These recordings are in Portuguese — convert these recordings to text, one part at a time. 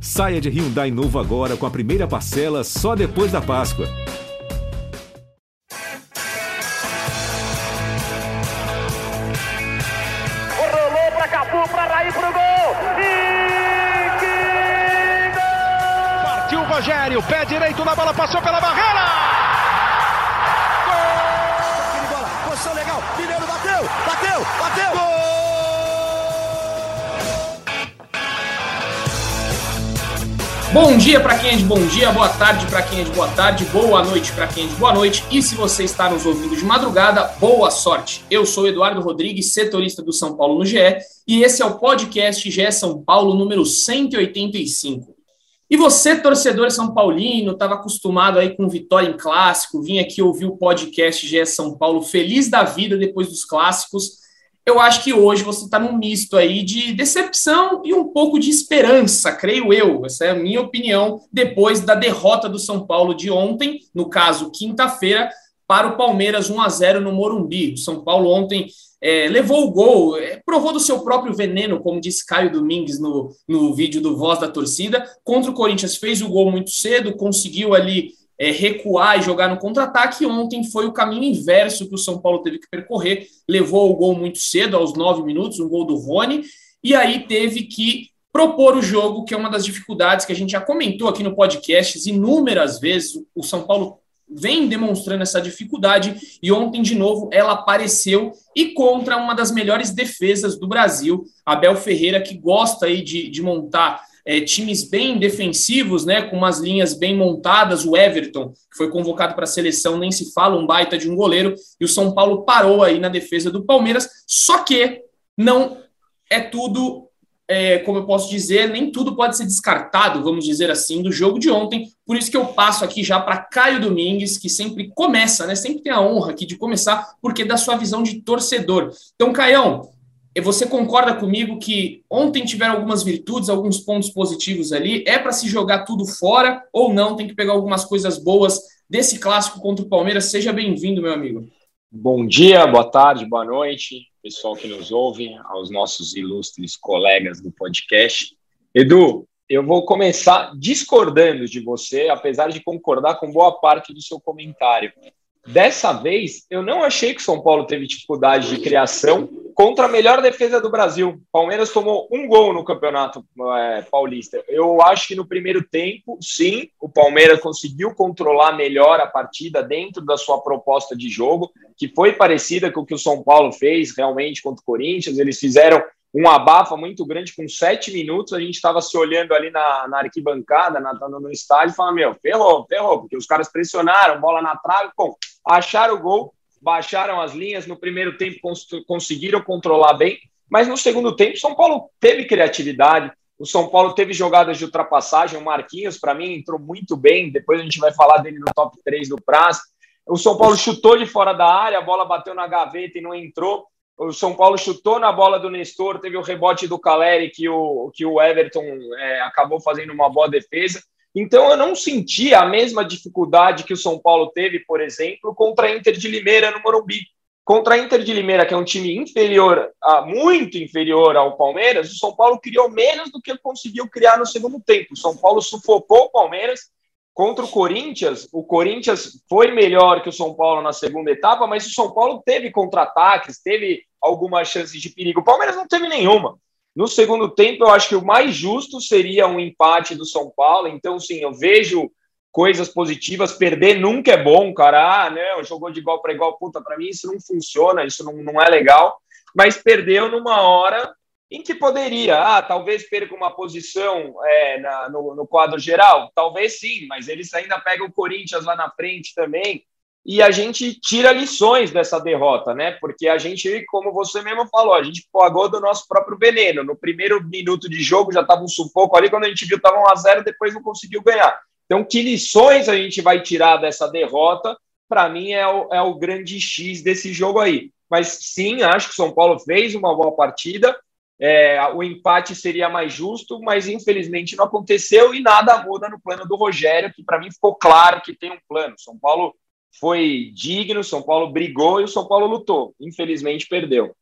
Saia de Hyundai novo agora com a primeira parcela só depois da Páscoa. Rolou para para Raí, pro gol. E que gol! Partiu o Rogério, pé direito na bola, passou pela barreira. Bom dia para quem é de bom dia, boa tarde para quem é de boa tarde, boa noite para quem é de boa noite. E se você está nos ouvindo de madrugada, boa sorte. Eu sou Eduardo Rodrigues, setorista do São Paulo no GE, e esse é o podcast GE São Paulo número 185. E você, torcedor São Paulino, estava acostumado aí com vitória em clássico, vinha aqui ouvir o podcast GE São Paulo feliz da vida depois dos clássicos eu acho que hoje você está num misto aí de decepção e um pouco de esperança, creio eu. Essa é a minha opinião depois da derrota do São Paulo de ontem, no caso, quinta-feira, para o Palmeiras 1 a 0 no Morumbi. O São Paulo ontem é, levou o gol, é, provou do seu próprio veneno, como disse Caio Domingues no, no vídeo do Voz da Torcida. Contra o Corinthians fez o gol muito cedo, conseguiu ali é, recuar e jogar no contra-ataque. Ontem foi o caminho inverso que o São Paulo teve que percorrer. Levou o gol muito cedo, aos nove minutos, um gol do Rony, e aí teve que propor o jogo, que é uma das dificuldades que a gente já comentou aqui no podcast inúmeras vezes. O São Paulo vem demonstrando essa dificuldade e ontem, de novo, ela apareceu e contra uma das melhores defesas do Brasil, Abel Ferreira, que gosta aí de, de montar é, times bem defensivos, né, com umas linhas bem montadas. O Everton, que foi convocado para a seleção, nem se fala, um baita de um goleiro. E o São Paulo parou aí na defesa do Palmeiras. Só que não é tudo, é, como eu posso dizer, nem tudo pode ser descartado, vamos dizer assim, do jogo de ontem. Por isso que eu passo aqui já para Caio Domingues, que sempre começa, né? Sempre tem a honra aqui de começar, porque da sua visão de torcedor. Então, Caião, você concorda comigo que ontem tiveram algumas virtudes, alguns pontos positivos ali? É para se jogar tudo fora ou não? Tem que pegar algumas coisas boas desse clássico contra o Palmeiras. Seja bem-vindo, meu amigo. Bom dia, boa tarde, boa noite, pessoal que nos ouve, aos nossos ilustres colegas do podcast. Edu, eu vou começar discordando de você, apesar de concordar com boa parte do seu comentário. Dessa vez, eu não achei que o São Paulo teve dificuldade de criação contra a melhor defesa do Brasil. Palmeiras tomou um gol no Campeonato é, Paulista. Eu acho que no primeiro tempo, sim, o Palmeiras conseguiu controlar melhor a partida dentro da sua proposta de jogo, que foi parecida com o que o São Paulo fez realmente contra o Corinthians. Eles fizeram um abafa muito grande, com sete minutos, a gente estava se olhando ali na, na arquibancada, na, no estádio, e falando, meu, ferrou, ferrou, porque os caras pressionaram, bola na trave, bom, acharam o gol, baixaram as linhas, no primeiro tempo cons conseguiram controlar bem, mas no segundo tempo, São Paulo teve criatividade, o São Paulo teve jogadas de ultrapassagem, o Marquinhos, para mim, entrou muito bem, depois a gente vai falar dele no top 3 do Praz, o São Paulo chutou de fora da área, a bola bateu na gaveta e não entrou, o São Paulo chutou na bola do Nestor, teve o rebote do Caleri que o, que o Everton é, acabou fazendo uma boa defesa. Então eu não senti a mesma dificuldade que o São Paulo teve, por exemplo, contra a Inter de Limeira no Morumbi. Contra a Inter de Limeira, que é um time inferior, a, muito inferior ao Palmeiras, o São Paulo criou menos do que conseguiu criar no segundo tempo. O São Paulo sufocou o Palmeiras Contra o Corinthians, o Corinthians foi melhor que o São Paulo na segunda etapa, mas o São Paulo teve contra-ataques, teve algumas chances de perigo. O Palmeiras não teve nenhuma. No segundo tempo, eu acho que o mais justo seria um empate do São Paulo. Então, sim, eu vejo coisas positivas. Perder nunca é bom, cara. Ah, não, jogou de igual para igual. Puta, para mim isso não funciona, isso não, não é legal. Mas perdeu numa hora em que poderia, ah, talvez perca uma posição é, na, no, no, quadro geral, talvez sim, mas eles ainda pegam o Corinthians lá na frente também, e a gente tira lições dessa derrota, né? Porque a gente, como você mesmo falou, a gente pagou do nosso próprio veneno. No primeiro minuto de jogo já estava um sufoco ali, quando a gente viu estava 1 a 0 depois não conseguiu ganhar. Então, que lições a gente vai tirar dessa derrota? Para mim, é o, é o grande X desse jogo aí. Mas sim, acho que o São Paulo fez uma boa partida é, o empate seria mais justo, mas infelizmente não aconteceu e nada muda no plano do Rogério, que para mim ficou claro que tem um plano. São Paulo foi digno, São Paulo brigou e o São Paulo lutou. Infelizmente perdeu.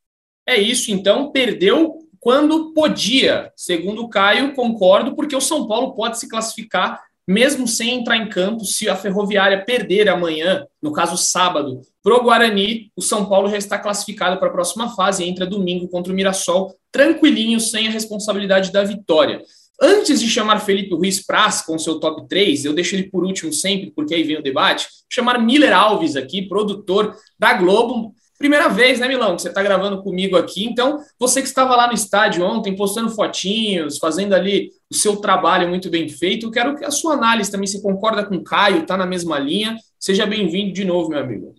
É isso, então, perdeu quando podia. Segundo o Caio, concordo, porque o São Paulo pode se classificar mesmo sem entrar em campo, se a Ferroviária perder amanhã, no caso sábado, para o Guarani, o São Paulo já está classificado para a próxima fase, entra domingo contra o Mirassol, tranquilinho, sem a responsabilidade da vitória. Antes de chamar Felipe Ruiz Praz com seu top 3, eu deixo ele por último sempre, porque aí vem o debate, chamar Miller Alves aqui, produtor da Globo, Primeira vez, né, Milão, que você está gravando comigo aqui. Então, você que estava lá no estádio ontem, postando fotinhos, fazendo ali o seu trabalho muito bem feito, eu quero que a sua análise também, se concorda com o Caio, está na mesma linha. Seja bem-vindo de novo, meu amigo.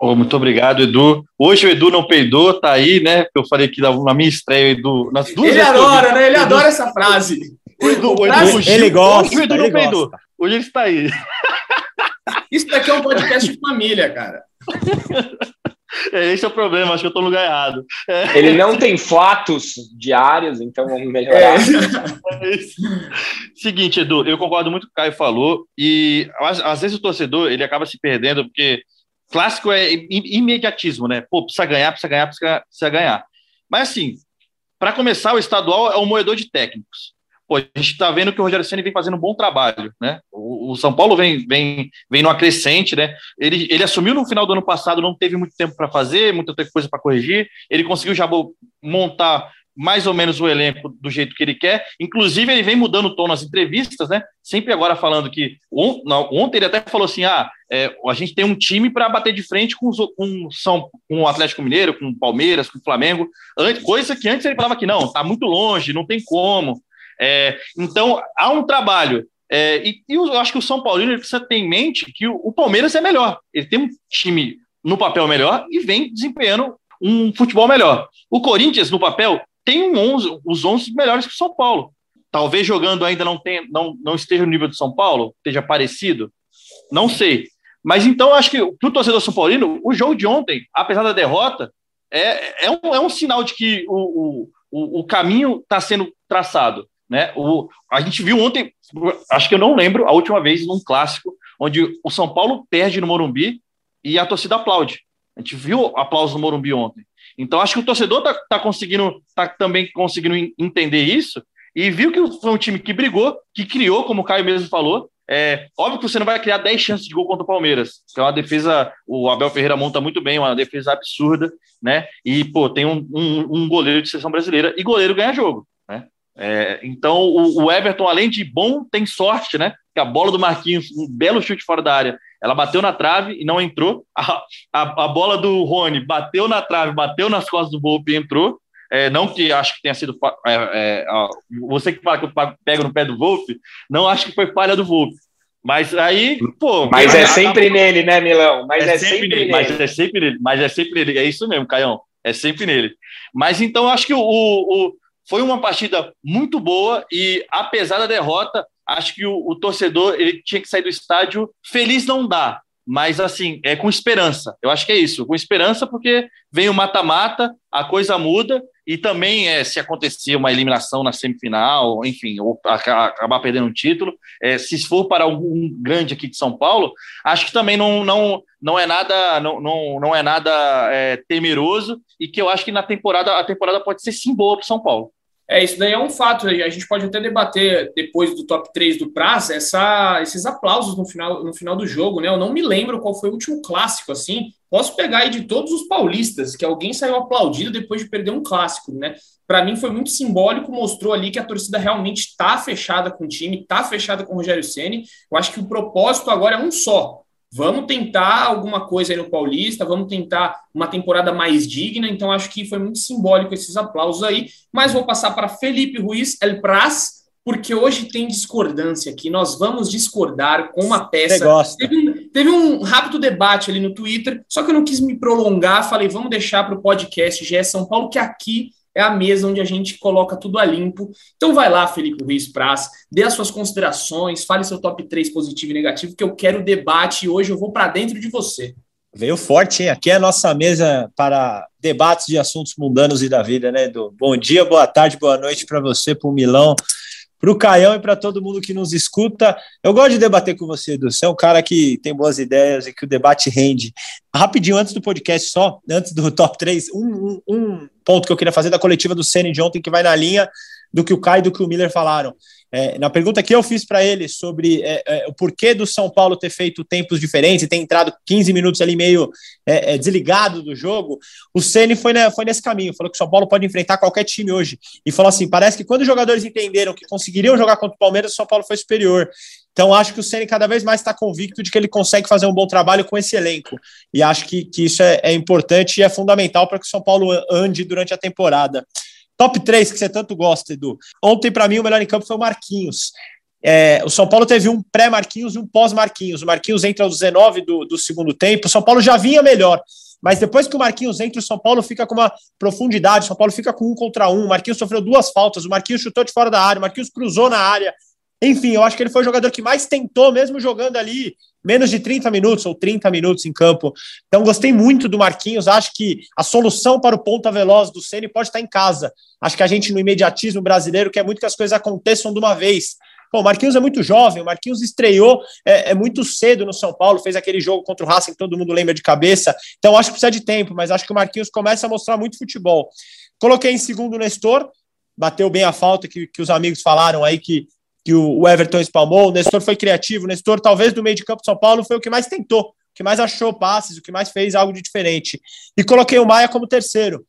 Oh, muito obrigado, Edu. Hoje o Edu não peidou, tá aí, né? Eu falei que na minha estreia, Edu. Nas duas ele adora, né? Ele Edu... adora essa frase. O Edu, o Edu, ele gosta. O Edu não peidou. Hoje ele está aí. Isso daqui é um podcast de família, cara. É, esse é o problema, acho que eu estou no lugar errado. É. Ele não tem fatos diários, então vamos melhorar. É. é Seguinte, Edu, eu concordo muito com o Caio falou, e às, às, vezes o torcedor ele acaba se perdendo, porque clássico é imediatismo, né? Pô, precisa ganhar, precisa ganhar, precisa, precisa ganhar. Mas assim, para começar, o estadual é um moedor de técnicos pô, a gente está vendo que o Rogério Ceni vem fazendo um bom trabalho, né? O, o, São Paulo vem, vem, vem no acrescente, né? Ele, ele assumiu no final do ano passado, não teve muito tempo para fazer, muita coisa para corrigir. Ele conseguiu já montar mais ou menos o elenco do jeito que ele quer. Inclusive, ele vem mudando o tom nas entrevistas, né? Sempre agora falando que. On, não, ontem ele até falou assim: ah, é, a gente tem um time para bater de frente com, os, com, São, com o Atlético Mineiro, com o Palmeiras, com o Flamengo. Coisa que antes ele falava que não, tá muito longe, não tem como. É, então, há um trabalho. É, e, e, eu acho que o São Paulino precisa ter em mente que o, o, Palmeiras é melhor. Ele tem um time no papel melhor e vem desempenhando um futebol melhor. O Corinthians, no papel, tem um 11, os 11 melhores que o São Paulo. Talvez jogando ainda não, tenha, não, não esteja no nível do São Paulo, esteja parecido. Não sei. Mas então, acho que para o torcedor São Paulino, o jogo de ontem, apesar da derrota, é, é, um, é um sinal de que o, o, o caminho está sendo traçado. Né? O, a gente viu ontem, acho que eu não lembro a última vez num clássico, onde o São Paulo perde no Morumbi e a torcida aplaude. A gente viu aplauso no Morumbi ontem. Então, acho que o torcedor está tá conseguindo, tá também conseguindo entender isso e viu que foi um time que brigou, que criou, como o Caio mesmo falou. É, óbvio que você não vai criar 10 chances de gol contra o Palmeiras. É uma defesa, o Abel Ferreira monta muito bem, uma defesa absurda, né? E, pô, tem um, um, um goleiro de seleção brasileira e goleiro ganha jogo. É, então, o, o, Everton, além de bom, tem sorte, né? Que a bola do Marquinhos, um belo chute fora da área, ela bateu na trave e não entrou. A, a, a bola do Rony bateu na trave, bateu nas costas do Volpe e entrou. É, não que acho que tenha sido. É, é, você que fala que eu pego no pé do Volpe, não acho que foi falha do Volpe. Mas aí, pô. Mas é sempre nele, né, Milão? Mas é, é sempre, sempre, nele. Mas é sempre nele. Mas é sempre nele. É isso mesmo, Caião. É sempre nele. Mas então acho que o, o foi uma partida muito boa e, apesar da derrota, acho que o, o, torcedor ele tinha que sair do estádio feliz não dá, mas assim, é com esperança. Eu acho que é isso, com esperança, porque vem o mata-mata, a coisa muda, e também é, se acontecer uma eliminação na semifinal, enfim, ou acabar perdendo um título, é, se for para algum grande aqui de São Paulo, acho que também não, não, não é nada, não, não, não é nada é, temeroso, e que eu acho que na temporada a temporada pode ser sim boa para São Paulo. É, isso daí é um fato. A gente pode até debater depois do top 3 do Praça essa, esses aplausos no final, no final do jogo, né? Eu não me lembro qual foi o último clássico, assim. Posso pegar aí de todos os paulistas, que alguém saiu aplaudido depois de perder um clássico, né? Para mim foi muito simbólico, mostrou ali que a torcida realmente está fechada com o time, está fechada com o Rogério Ceni. Eu acho que o propósito agora é um só: Vamos tentar alguma coisa aí no Paulista, vamos tentar uma temporada mais digna. Então, acho que foi muito simbólico esses aplausos aí. Mas vou passar para Felipe Ruiz El Praz, porque hoje tem discordância aqui. Nós vamos discordar com uma peça. Teve um, teve um, rápido debate ali no Twitter, só que eu não quis me prolongar. Falei, vamos deixar para o podcast GE São Paulo, que aqui é a mesa onde a gente coloca tudo a limpo. Então vai lá, Felipe Ruiz Praz, dê as suas considerações, fale seu top 3 positivo e negativo, que eu quero debate e hoje eu vou para dentro de você. Veio forte, hein? Aqui é a nossa mesa para debates de assuntos mundanos e da vida, né, Edu? Bom dia, boa tarde, boa noite para você, para o Milão, para o Caião e para todo mundo que nos escuta. Eu gosto de debater com você, Edu. Você é um cara que tem boas ideias e que o debate rende. Rapidinho, antes do podcast, só, antes do top 3, um, um, um ponto que eu queria fazer da coletiva do Ceni de ontem, que vai na linha do que o Caio e do que o Miller falaram. É, na pergunta que eu fiz para ele sobre é, é, o porquê do São Paulo ter feito tempos diferentes e ter entrado 15 minutos ali meio é, é, desligado do jogo, o Ceni foi, né, foi nesse caminho, falou que o São Paulo pode enfrentar qualquer time hoje. E falou assim: parece que quando os jogadores entenderam que conseguiriam jogar contra o Palmeiras, o São Paulo foi superior. Então, acho que o Ceni cada vez mais está convicto de que ele consegue fazer um bom trabalho com esse elenco. E acho que, que isso é, é importante e é fundamental para que o São Paulo ande durante a temporada. Top 3 que você tanto gosta, Edu. Ontem, para mim, o melhor em campo foi o Marquinhos. É, o São Paulo teve um pré-Marquinhos e um pós-Marquinhos. O Marquinhos entra aos 19 do, do segundo tempo. O São Paulo já vinha melhor. Mas depois que o Marquinhos entra, o São Paulo fica com uma profundidade. O São Paulo fica com um contra um. O Marquinhos sofreu duas faltas. O Marquinhos chutou de fora da área. O Marquinhos cruzou na área. Enfim, eu acho que ele foi o jogador que mais tentou, mesmo jogando ali menos de 30 minutos ou 30 minutos em campo. Então, gostei muito do Marquinhos. Acho que a solução para o ponta veloz do Ceni pode estar em casa. Acho que a gente, no imediatismo brasileiro, quer muito que as coisas aconteçam de uma vez. Bom, o Marquinhos é muito jovem, o Marquinhos estreou é, é, muito cedo no São Paulo, fez aquele jogo contra o Racing que todo mundo lembra de cabeça. Então, acho que precisa de tempo, mas acho que o Marquinhos começa a mostrar muito futebol. Coloquei em segundo o Nestor, bateu bem a falta que, que os amigos falaram aí que que o Everton espalmou. O Nestor foi criativo. O Nestor, talvez do meio de campo de São Paulo, foi o que mais tentou, o que mais achou passes, o que mais fez algo de diferente. E coloquei o Maia como terceiro.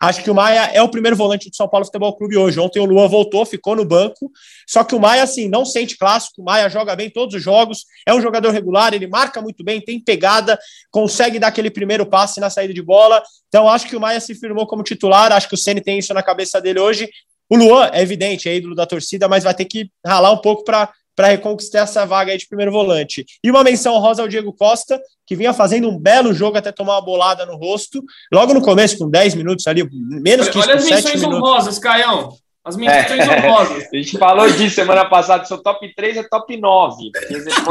Acho que o Maia é o primeiro volante do São Paulo Futebol Clube hoje. Ontem o Luan voltou, ficou no banco. Só que o Maia, assim, não sente clássico. O Maia joga bem todos os jogos. É um jogador regular, ele marca muito bem, tem pegada, consegue dar aquele primeiro passe na saída de bola. Então, acho que o Maia se firmou como titular. Acho que o Ceni tem isso na cabeça dele hoje. O Luan é evidente, é ídolo da torcida, mas vai ter que ralar um pouco para para reconquistar essa vaga aí de primeiro volante. E uma menção rosa ao Diego Costa, que vinha fazendo um belo jogo até tomar uma bolada no rosto, logo no começo, com 10 minutos ali, menos que Olha, as menções honrosas, Caião. As menções é. honrosas. A gente falou disso semana passada, seu top 3 é top 9.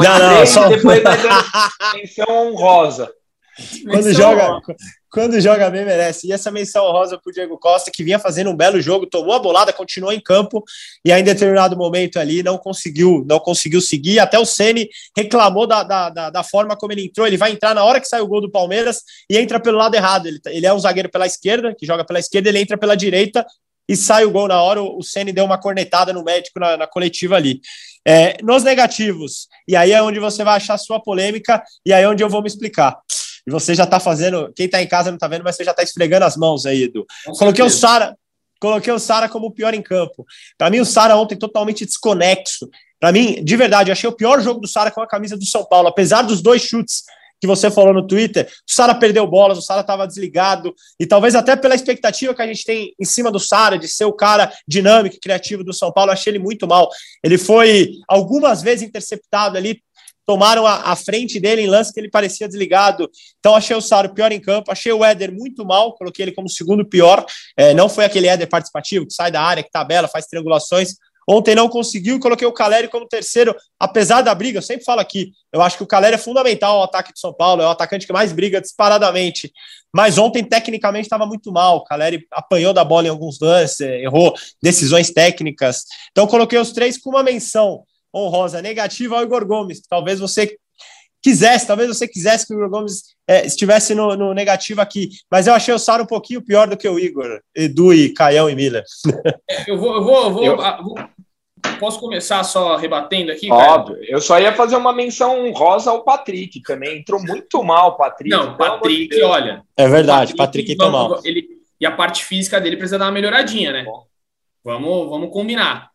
Não, não, 3, só... depois vai dando menção honrosa. Quando joga, quando joga bem, merece. E essa menção rosa para o Diego Costa, que vinha fazendo um belo jogo, tomou a bolada, continuou em campo e aí, em determinado momento ali não conseguiu, não conseguiu seguir. Até o Ceni reclamou da, da, da, da, forma como ele entrou. Ele vai entrar na hora que sai o gol do Palmeiras e entra pelo lado errado. Ele, ele é um zagueiro pela esquerda, que joga pela esquerda, ele entra pela direita e sai o gol na hora. O Ceni deu uma cornetada no médico na, na coletiva ali. É, nos negativos, e aí é onde você vai achar sua polêmica, e aí é onde eu vou me explicar. E você já está fazendo. Quem está em casa não está vendo, mas você já está esfregando as mãos aí, Edu. Coloquei o Sara. Coloquei o Sara como o pior em campo. Para mim, o Sara ontem totalmente desconexo. Para mim, de verdade, eu achei o pior jogo do Sara com a camisa do São Paulo, apesar dos dois chutes que você falou no Twitter. O Sara perdeu bolas, o Sara estava desligado, e talvez até pela expectativa que a gente tem em cima do Sara, de ser o cara dinâmico e criativo do São Paulo, achei ele muito mal. Ele foi algumas vezes interceptado ali tomaram a, a, frente dele em lance que ele parecia desligado. Então achei o Saro pior em campo, achei o Éder muito mal, coloquei ele como segundo pior. É, não foi aquele Éder participativo que sai da área, que tabela, faz triangulações. Ontem não conseguiu, coloquei o Caleri como terceiro, apesar da briga, eu sempre falo aqui, eu acho que o Caleri é fundamental ao ataque de São Paulo, é o atacante que mais briga disparadamente. Mas ontem, tecnicamente, estava muito mal. O Caleri apanhou da bola em alguns lances, errou decisões técnicas. Então, coloquei os três com uma menção honrosa negativa ao Igor Gomes. Talvez você quisesse, talvez você quisesse que o Igor Gomes é, estivesse no, no, negativo aqui, mas eu achei o Sara um pouquinho pior do que o Igor, Edu e Caião e Miller. É, eu vou, eu vou, eu vou, eu... Ah, vou, Posso começar só rebatendo aqui? Óbvio, cara? eu só ia fazer uma menção rosa ao Patrick também. Entrou muito mal o Patrick. Não, Patrick, de olha. É verdade, Patrick, Patrick entrou mal. Ele, e a parte física dele precisa dar uma melhoradinha, né? Vamos, vamos combinar.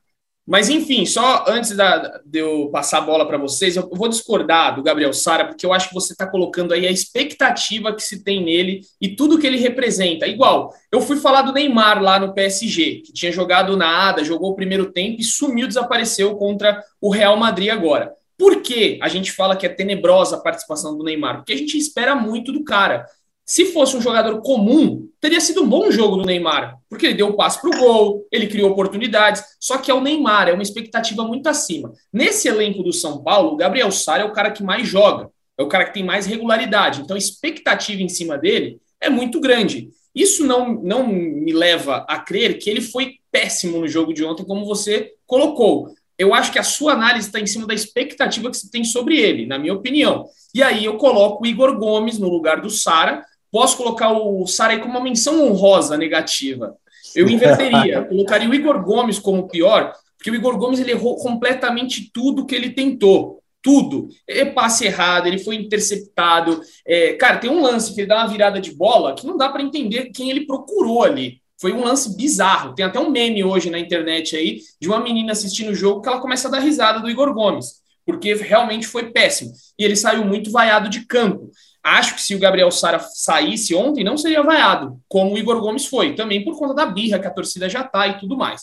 Mas, enfim, só antes da, de eu passar a bola para vocês, eu vou discordar do Gabriel Sara, porque eu acho que você está colocando aí a expectativa que se tem nele e tudo que ele representa. Igual, eu fui falar do Neymar lá no PSG, que tinha jogado nada, jogou o primeiro tempo e sumiu, desapareceu contra o Real Madrid agora. Por que a gente fala que é tenebrosa a participação do Neymar? Porque a gente espera muito do cara. Se fosse um jogador comum, teria sido um bom jogo do Neymar, porque ele deu o passe para o gol, ele criou oportunidades, só que é o Neymar, é uma expectativa muito acima. Nesse elenco do São Paulo, o Gabriel Sara é o cara que mais joga, é o cara que tem mais regularidade, então a expectativa em cima dele é muito grande. Isso não, não me leva a crer que ele foi péssimo no jogo de ontem, como você colocou. Eu acho que a sua análise está em cima da expectativa que você tem sobre ele, na minha opinião. E aí eu coloco o Igor Gomes no lugar do Sara. Posso colocar o Sara aí como uma menção honrosa negativa. Eu inverteria, colocaria o Igor Gomes como pior, porque o Igor Gomes ele errou completamente tudo que ele tentou. Tudo. É passe errado, ele foi interceptado. É, cara, tem um lance que ele dá uma virada de bola que não dá para entender quem ele procurou ali. Foi um lance bizarro. Tem até um meme hoje na internet aí de uma menina assistindo o jogo que ela começa a dar risada do Igor Gomes, porque realmente foi péssimo. E ele saiu muito vaiado de campo. Acho que se o Gabriel Sara saísse ontem, não seria vaiado, como o Igor Gomes foi, também por conta da birra que a torcida já tá e tudo mais.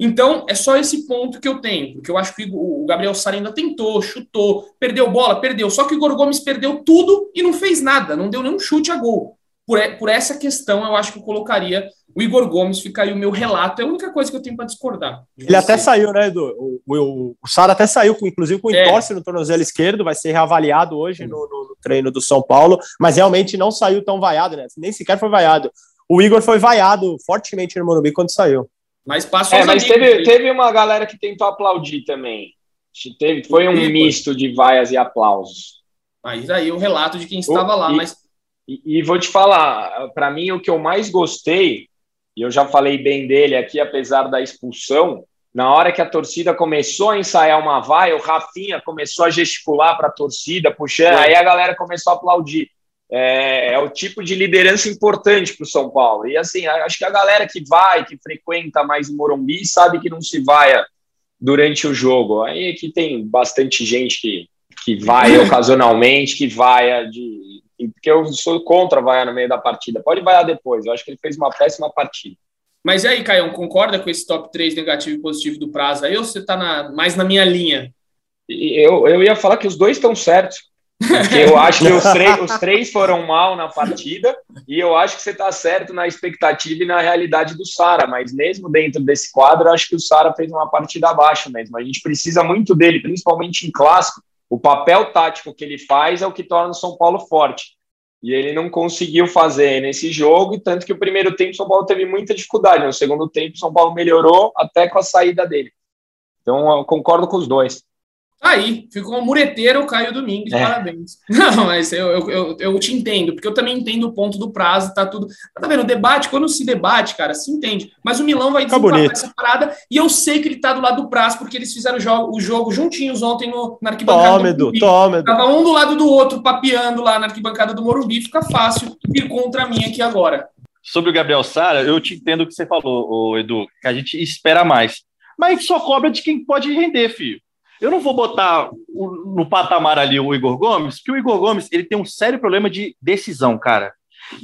Então, é só esse ponto que eu tenho, porque eu acho que o Gabriel Sara ainda tentou, chutou, perdeu bola, perdeu. Só que o Igor Gomes perdeu tudo e não fez nada, não deu nenhum chute a gol. Por, por essa questão, eu acho que eu colocaria o Igor Gomes, fica aí o meu relato. É a única coisa que eu tenho para discordar. Ele até saiu, né, Edu? O, o, o Sara até saiu, inclusive com entorse é. no tornozelo esquerdo, vai ser reavaliado hoje no, no, no, treino do São Paulo, mas realmente não saiu tão vaiado, né? Nem sequer foi vaiado. O Igor foi vaiado fortemente no Morumbi quando saiu. Mas passou. É, mas teve, teve uma galera que tentou aplaudir também. Teve, foi um misto de vaias e aplausos. Mas aí o relato de quem estava lá. E, mas... E, e vou te falar, para mim o que eu mais gostei, e eu já falei bem dele aqui, apesar da expulsão, na hora que a torcida começou a ensaiar uma vaia, o Rafinha começou a gesticular para a torcida, puxando, aí a galera começou a aplaudir é, é o tipo de liderança importante para o São Paulo. E assim, acho que a galera que vai, que frequenta mais o Morumbi, sabe que não se vai durante o jogo. Aí aqui tem bastante gente que, que vai ocasionalmente, que vai de. Porque eu sou contra vaiar no meio da partida. Pode vaiar depois. Eu acho que ele fez uma péssima partida. Mas e aí, Caio, concorda com esse top 3 negativo e positivo do prazo aí ou você está mais na minha linha? Eu, eu ia falar que os dois estão certos. Eu acho que os, os, três foram mal na partida e eu acho que você está certo na expectativa e na realidade do Sara, mas mesmo dentro desse quadro, acho que o Sara fez uma partida abaixo mesmo. A gente precisa muito dele, principalmente em clássico. O papel tático que ele faz é o que torna o São Paulo forte. E ele não conseguiu fazer nesse jogo, e tanto que o primeiro tempo o São Paulo teve muita dificuldade. No segundo tempo, o São Paulo melhorou até com a saída dele. Então, eu concordo com os dois. Tá aí, ficou um mureteiro o Caio Domingues, é. parabéns. Não, mas eu, eu, eu, eu, te entendo, porque eu também entendo o ponto do prazo, tá tudo. Tá vendo? O debate, quando se debate, cara, se entende. Mas o Milão vai desempatar essa parada e eu sei que ele tá do lado do prazo, porque eles fizeram o jogo, o jogo juntinhos ontem no, na arquibancada tome, do Tava um do lado do outro, papeando lá na arquibancada do Morumbi, fica fácil ir contra mim aqui agora. Sobre o Gabriel Sara, eu te entendo o que você falou, Edu, que a gente espera mais. Mas só cobra de quem pode render, filho. Eu não vou botar no patamar ali o Igor Gomes, porque o Igor Gomes ele tem um sério problema de decisão, cara.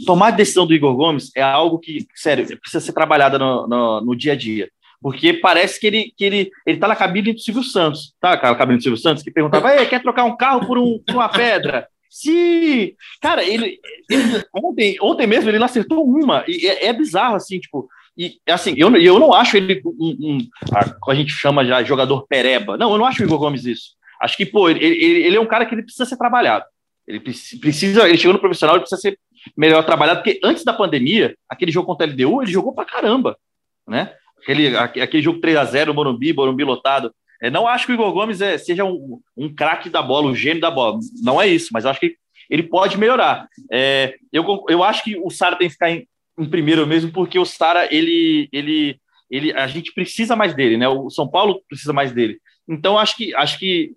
Tomar decisão do Igor Gomes é algo que, sério, precisa ser trabalhada no, no, no dia a dia. Porque parece que ele, que ele, ele tá na cabine do Silvio Santos, tá? A cabine do Silvio Santos, que perguntava, quer trocar um carro por, um, por uma pedra? Sim! Cara, ele, ele, ontem, ontem mesmo ele acertou uma, e é, é bizarro, assim, tipo, e assim, eu, eu não acho ele um, um a, a gente chama já jogador pereba. Não, eu não acho o Igor Gomes isso. Acho que, pô, ele, ele, ele é um cara que ele precisa ser trabalhado. Ele precisa, ele chegou no profissional, ele precisa ser melhor trabalhado, porque antes da pandemia, aquele jogo contra a LDU, ele jogou pra caramba, né? Aquele, aquele jogo 3 a 0 Morumbi, Morumbi lotado. É, não acho que o Igor Gomes é, seja um, um craque da bola, um gênio da bola. Não é isso, mas acho que ele pode melhorar. É, eu, eu acho que o Sara tem que ficar em, em primeiro mesmo, porque o Sara, ele, ele, ele, a gente precisa mais dele, né? O São Paulo precisa mais dele. Então, acho que, acho que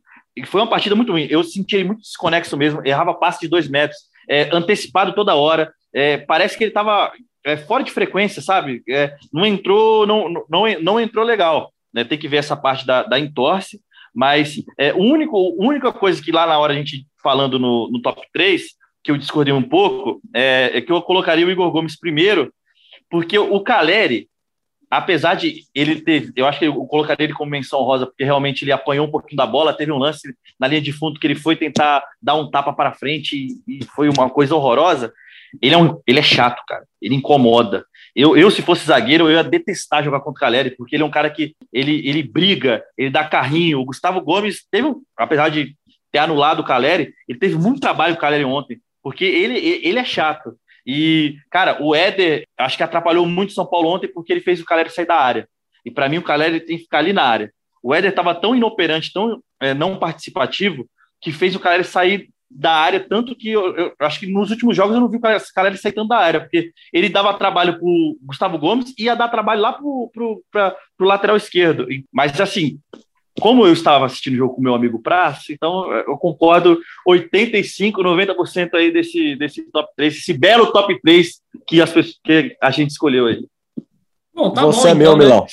foi uma partida muito ruim. Eu senti ele muito desconexo mesmo, errava passe de dois metros, é, antecipado toda hora. É, parece que ele estava é, fora de frequência, sabe? É, não entrou, não, não, não entrou legal. Né? Tem que ver essa parte da, da entorse. Mas é, o único, a única coisa que lá na hora a gente falando no, no top 3 que eu discordei um pouco, é, é, que eu colocaria o Igor Gomes primeiro, porque o Caleri, apesar de ele ter, eu acho que eu colocaria ele como menção rosa, porque realmente ele apanhou um pouquinho da bola, teve um lance na linha de fundo que ele foi tentar dar um tapa para frente e, foi uma coisa horrorosa. Ele é, um, ele é chato, cara, ele incomoda. Eu, eu, se fosse zagueiro, eu ia detestar jogar contra o Caleri, porque ele é um cara que ele, ele briga, ele dá carrinho. O Gustavo Gomes teve, apesar de ter anulado o Caleri, ele teve muito trabalho com o Caleri ontem porque ele, ele é chato. E, cara, o Éder, acho que atrapalhou muito São Paulo ontem porque ele fez o Caleri sair da área. E para mim, o Caleri tem que ficar ali na área. O Éder estava tão inoperante, tão é, não participativo, que fez o Caleri sair da área, tanto que eu, eu, acho que nos últimos jogos eu não vi o Caleri sair tanto da área, porque ele dava trabalho para Gustavo Gomes e ia dar trabalho lá para o lateral esquerdo. Mas, assim, como eu estava assistindo o jogo com meu amigo Praça, então eu concordo 85, 90% aí desse, desse top 3, esse belo top 3 que, as que a gente escolheu aí. Bom, tá Você bom, é então, meu, né? Milão.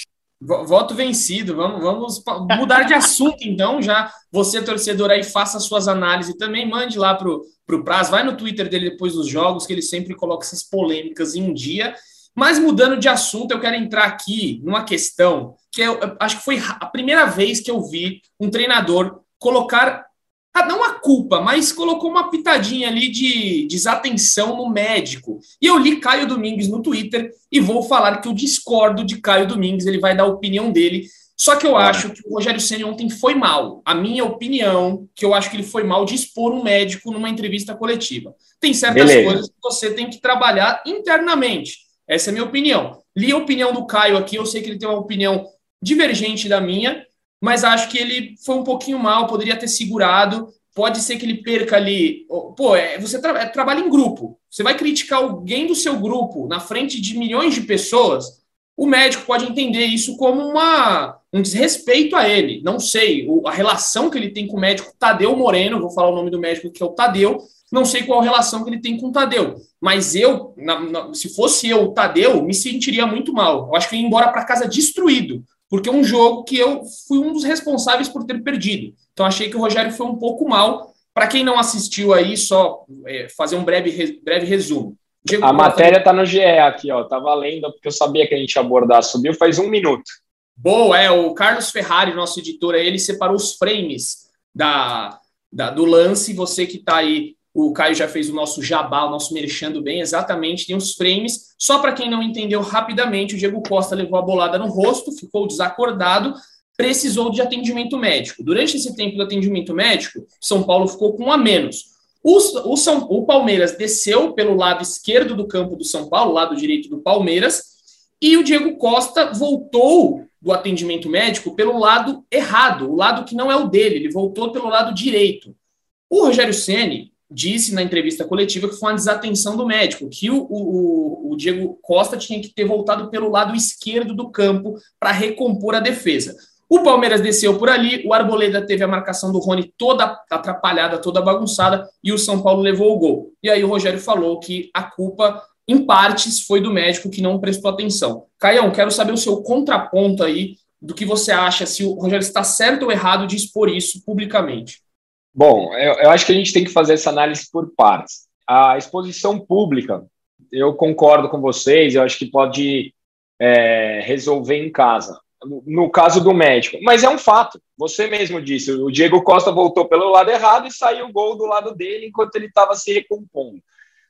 Voto vencido. Vamos, vamos mudar de assunto, então. Já você, torcedor, aí, faça suas análises também. Mande lá pro, pro Praz. Vai no Twitter dele depois dos jogos, que ele sempre coloca essas polêmicas em um dia. Mas mudando de assunto, eu quero entrar aqui numa questão que eu, eu acho que foi a primeira vez que eu vi um treinador colocar ah, não a culpa, mas colocou uma pitadinha ali de desatenção no médico. E eu li Caio Domingues no Twitter e vou falar que eu discordo de Caio Domingues, ele vai dar a opinião dele. Só que eu acho que o Rogério Senna ontem foi mal. A minha opinião, que eu acho que ele foi mal de expor um médico numa entrevista coletiva. Tem certas Beleza. coisas que você tem que trabalhar internamente. Essa é a minha opinião. Li a opinião do Caio aqui, eu sei que ele tem uma opinião divergente da minha, mas acho que ele foi um pouquinho mal, poderia ter segurado. Pode ser que ele perca ali. Pô, é, você tra é, trabalha em grupo. Você vai criticar alguém do seu grupo na frente de milhões de pessoas. O médico pode entender isso como uma, um desrespeito a ele. Não sei. O, a relação que ele tem com o médico Tadeu Moreno, vou falar o nome do médico que é o Tadeu, não sei qual relação que ele tem com o Tadeu, mas eu, na, na, se fosse eu, o Tadeu, me sentiria muito mal. Eu acho que eu ia embora para casa destruído, porque é um jogo que eu fui um dos responsáveis por ter perdido. Então achei que o Rogério foi um pouco mal. Para quem não assistiu aí, só é, fazer um breve, breve resumo. Diego a matéria está no GE aqui, ó. Tá valendo, porque eu sabia que a gente ia abordar. Subiu faz um minuto. Boa, é. O Carlos Ferrari, nosso editor, ele separou os frames da, da do lance. Você que está aí o Caio já fez o nosso jabá, o nosso merchando bem, exatamente, tem os frames. Só para quem não entendeu rapidamente, o Diego Costa levou a bolada no rosto, ficou desacordado, precisou de atendimento médico. Durante esse tempo do atendimento médico, São Paulo ficou com um a menos. O, o, São, o Palmeiras desceu pelo lado esquerdo do campo do São Paulo, lado direito do Palmeiras, e o Diego Costa voltou do atendimento médico pelo lado errado, o lado que não é o dele, ele voltou pelo lado direito. O Rogério Ceni disse na entrevista coletiva que foi uma desatenção do médico, que o, o, o Diego Costa tinha que ter voltado pelo lado esquerdo do campo para recompor a defesa. O Palmeiras desceu por ali, o Arboleda teve a marcação do Rony toda atrapalhada, toda bagunçada, e o São Paulo levou o gol. E aí o Rogério falou que a culpa, em partes, foi do médico que não prestou atenção. Caião, quero saber o seu contraponto aí do que você acha, se o Rogério está certo ou errado de expor isso publicamente. Bom, eu, eu, acho que a gente tem que fazer essa análise por partes. A exposição pública, eu concordo com vocês, eu acho que pode é, resolver em casa. No caso do médico, mas é um fato. Você mesmo disse, o Diego Costa voltou pelo lado errado e saiu o gol do lado dele enquanto ele estava se recompondo.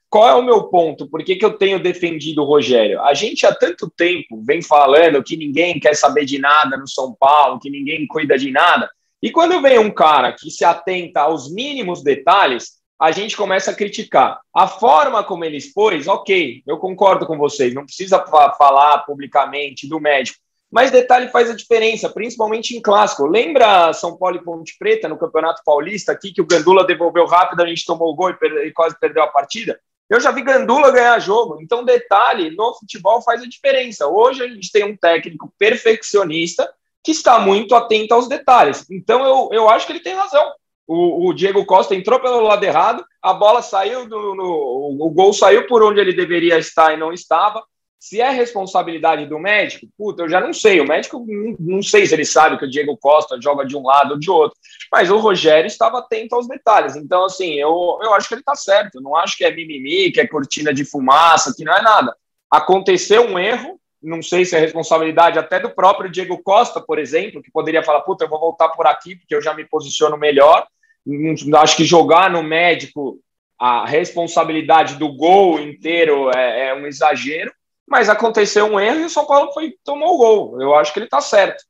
Qual é o meu ponto? Por que, que eu tenho defendido o Rogério? A gente há tanto tempo vem falando que ninguém quer saber de nada no São Paulo, que ninguém cuida de nada. E quando vem um cara que se atenta aos mínimos detalhes, a gente começa a criticar. A forma como ele expôs, ok, eu concordo com vocês, não precisa falar publicamente do médico, mas detalhe faz a diferença, principalmente em clássico. Lembra São Paulo e Ponte Preta no Campeonato Paulista aqui, que o Gandula devolveu rápido, a gente tomou o gol e, e quase perdeu a partida? Eu já vi Gandula ganhar jogo. Então, detalhe no futebol faz a diferença. Hoje a gente tem um técnico perfeccionista que está muito atento aos detalhes. Então, eu, eu acho que ele tem razão. O, o Diego Costa entrou pelo lado errado, a bola saiu, do, no, o gol saiu por onde ele deveria estar e não estava. Se é responsabilidade do médico, puta, eu já não sei. O médico, não, não sei se ele sabe que o Diego Costa joga de um lado ou de outro, mas o Rogério estava atento aos detalhes. Então, assim, eu, eu acho que ele está certo. Eu não acho que é mimimi, que é cortina de fumaça, que não é nada. Aconteceu um erro, não sei se é responsabilidade até do próprio Diego Costa, por exemplo, que poderia falar, puta, eu vou voltar por aqui porque eu já me posiciono melhor. Acho que jogar no médico a responsabilidade do gol inteiro é, é um exagero, mas aconteceu um erro e o São Paulo foi, tomou o gol. Eu acho que ele está certo.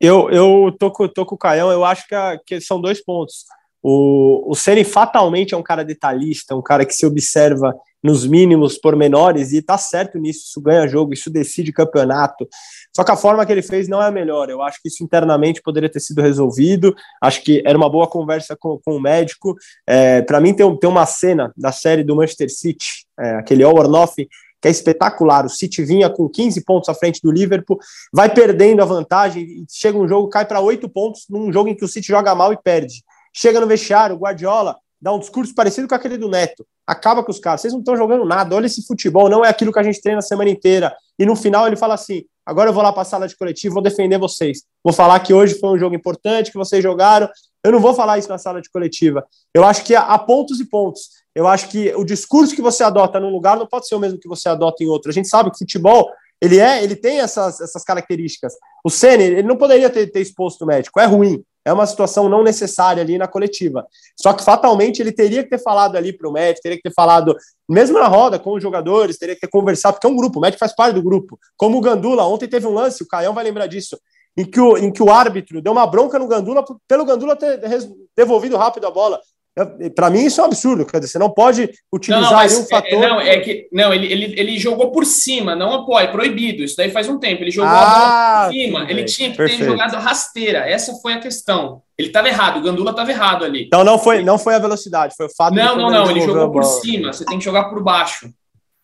Eu, eu tô, com, tô com o Caião, eu acho que, a, que são dois pontos. O, o Ceni fatalmente é um cara detalhista, um cara que se observa nos mínimos pormenores, e tá certo nisso, isso ganha jogo, isso decide campeonato. Só que a forma que ele fez não é a melhor. Eu acho que isso internamente poderia ter sido resolvido. Acho que era uma boa conversa com, com o médico. É, Para mim, tem, tem uma cena da série do Manchester City, é, aquele All or Nothing, que é espetacular. O City vinha com 15 pontos à frente do Liverpool, vai perdendo a vantagem, chega um jogo, cai para 8 pontos num jogo em que o City joga mal e perde. Chega no vestiário, o Guardiola dá um discurso parecido com aquele do Neto. Acaba com os caras, vocês não estão jogando nada, olha esse futebol, não é aquilo que a gente treina a semana inteira. E no final ele fala assim: agora eu vou lá para a sala de coletivo, vou defender vocês. Vou falar que hoje foi um jogo importante, que vocês jogaram. Eu não vou falar isso na sala de coletiva. Eu acho que há pontos e pontos. Eu acho que o discurso que você adota num lugar não pode ser o mesmo que você adota em outro. A gente sabe que futebol ele é, ele tem essas, essas características. O Senna, ele não poderia ter, ter exposto o médico, é ruim é uma situação não necessária ali na coletiva. Só que fatalmente ele teria que ter falado ali para o médico, teria que ter falado, mesmo na roda, com os jogadores, teria que ter conversado, porque é um grupo, o médico faz parte do grupo. Como o Gandula, ontem teve um lance, o Caião vai lembrar disso, em que o, em que o árbitro deu uma bronca no Gandula pelo Gandula ter devolvido rápido a bola. Para mim, isso é um absurdo. Quer dizer, você não pode utilizar não, não, um fator. É, não, é que não, ele, ele, ele jogou por cima, não apoia, proibido. Isso daí faz um tempo. Ele jogou ah, por cima. Ele tinha que Perfeito. ter jogado rasteira. Essa foi a questão. Ele estava errado, o Gandula estava errado ali. Então não foi, não foi a velocidade, foi o fato Não, não, não. Ele jogou por cima. Você tem que jogar por baixo.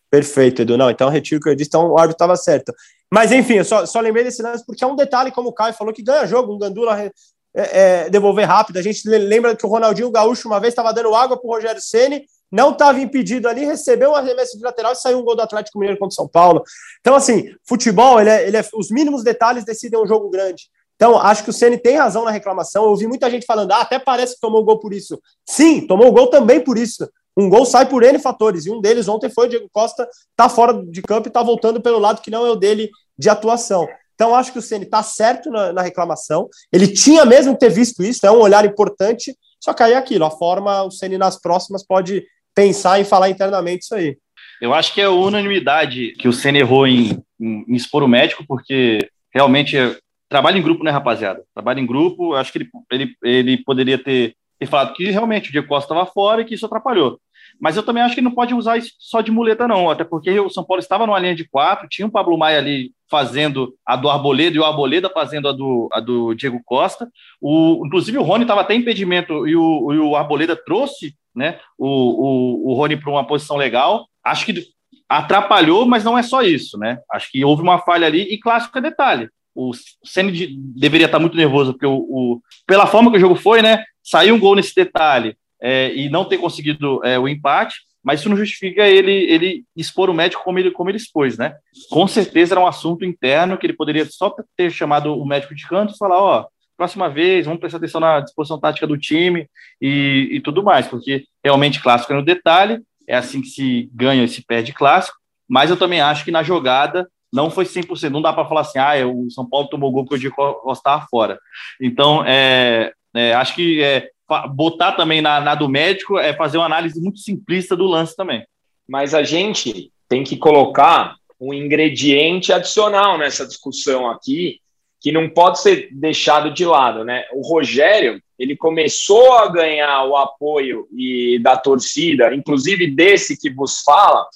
Perfeito, Edu. Não, então retiro o que eu disse, então o árbitro estava certo. Mas enfim, eu só, só lembrei desse lance porque é um detalhe, como o Caio falou, que ganha jogo. Um Gandula é, é, devolver rápido. A gente lembra que o Ronaldinho Gaúcho uma vez estava dando água para o Rogério Ceni, não estava impedido ali, recebeu um arremesso de lateral e saiu um gol do Atlético Mineiro contra o São Paulo. Então, assim, futebol, ele é, ele é, os mínimos detalhes decidem um jogo grande. Então, acho que o Ceni tem razão na reclamação. Eu ouvi muita gente falando, ah, até parece que tomou gol por isso. Sim, tomou gol também por isso. Um gol sai por N fatores, e um deles ontem foi o Diego Costa, tá fora de campo e tá voltando pelo lado que não é o dele de atuação. Então, acho que o Ceni está certo na, na, reclamação. Ele tinha mesmo ter visto isso, é um olhar importante. Só que aí é aquilo, a forma, o Ceni nas próximas pode pensar e falar internamente isso aí. Eu acho que é unanimidade que o Ceni errou em, em, em expor o médico, porque realmente é, trabalha em grupo, né, rapaziada? Trabalha em grupo. Acho que ele, ele, ele poderia ter, ter falado que realmente o Diego Costa estava fora e que isso atrapalhou. Mas eu também acho que não pode usar isso só de muleta, não, até porque o São Paulo estava numa linha de quatro, tinha o Pablo Maia ali fazendo a do Arboleda e o Arboleda fazendo a do, a do Diego Costa. O, inclusive o Rony estava até impedimento e o, e o Arboleda trouxe né, o, o, o Rony para uma posição legal. Acho que atrapalhou, mas não é só isso, né? Acho que houve uma falha ali e clássico é detalhe. O Ceni deveria estar muito nervoso porque o, o, pela forma que o jogo foi, né? Saiu um gol nesse detalhe é, e não ter conseguido é, o empate, mas isso não justifica ele, ele expor o médico como ele, como ele expôs, né? Com certeza era um assunto interno que ele poderia só ter chamado o médico de canto e falar, ó, próxima vez, vamos prestar atenção na disposição tática do time e, e tudo mais, porque realmente clássico é no detalhe, é assim que se ganha e se perde clássico, mas eu também acho que na jogada não foi 100%, não dá para falar assim, ah, o São Paulo tomou gol porque o Diego Costa fora. Então, é, é, acho que é, botar também na, na do médico é fazer uma análise muito simplista do lance também. Mas a gente tem que colocar um ingrediente adicional nessa discussão aqui, que não pode ser deixado de lado, né? O Rogério, ele começou a ganhar o apoio e da torcida, inclusive desse que vos fala,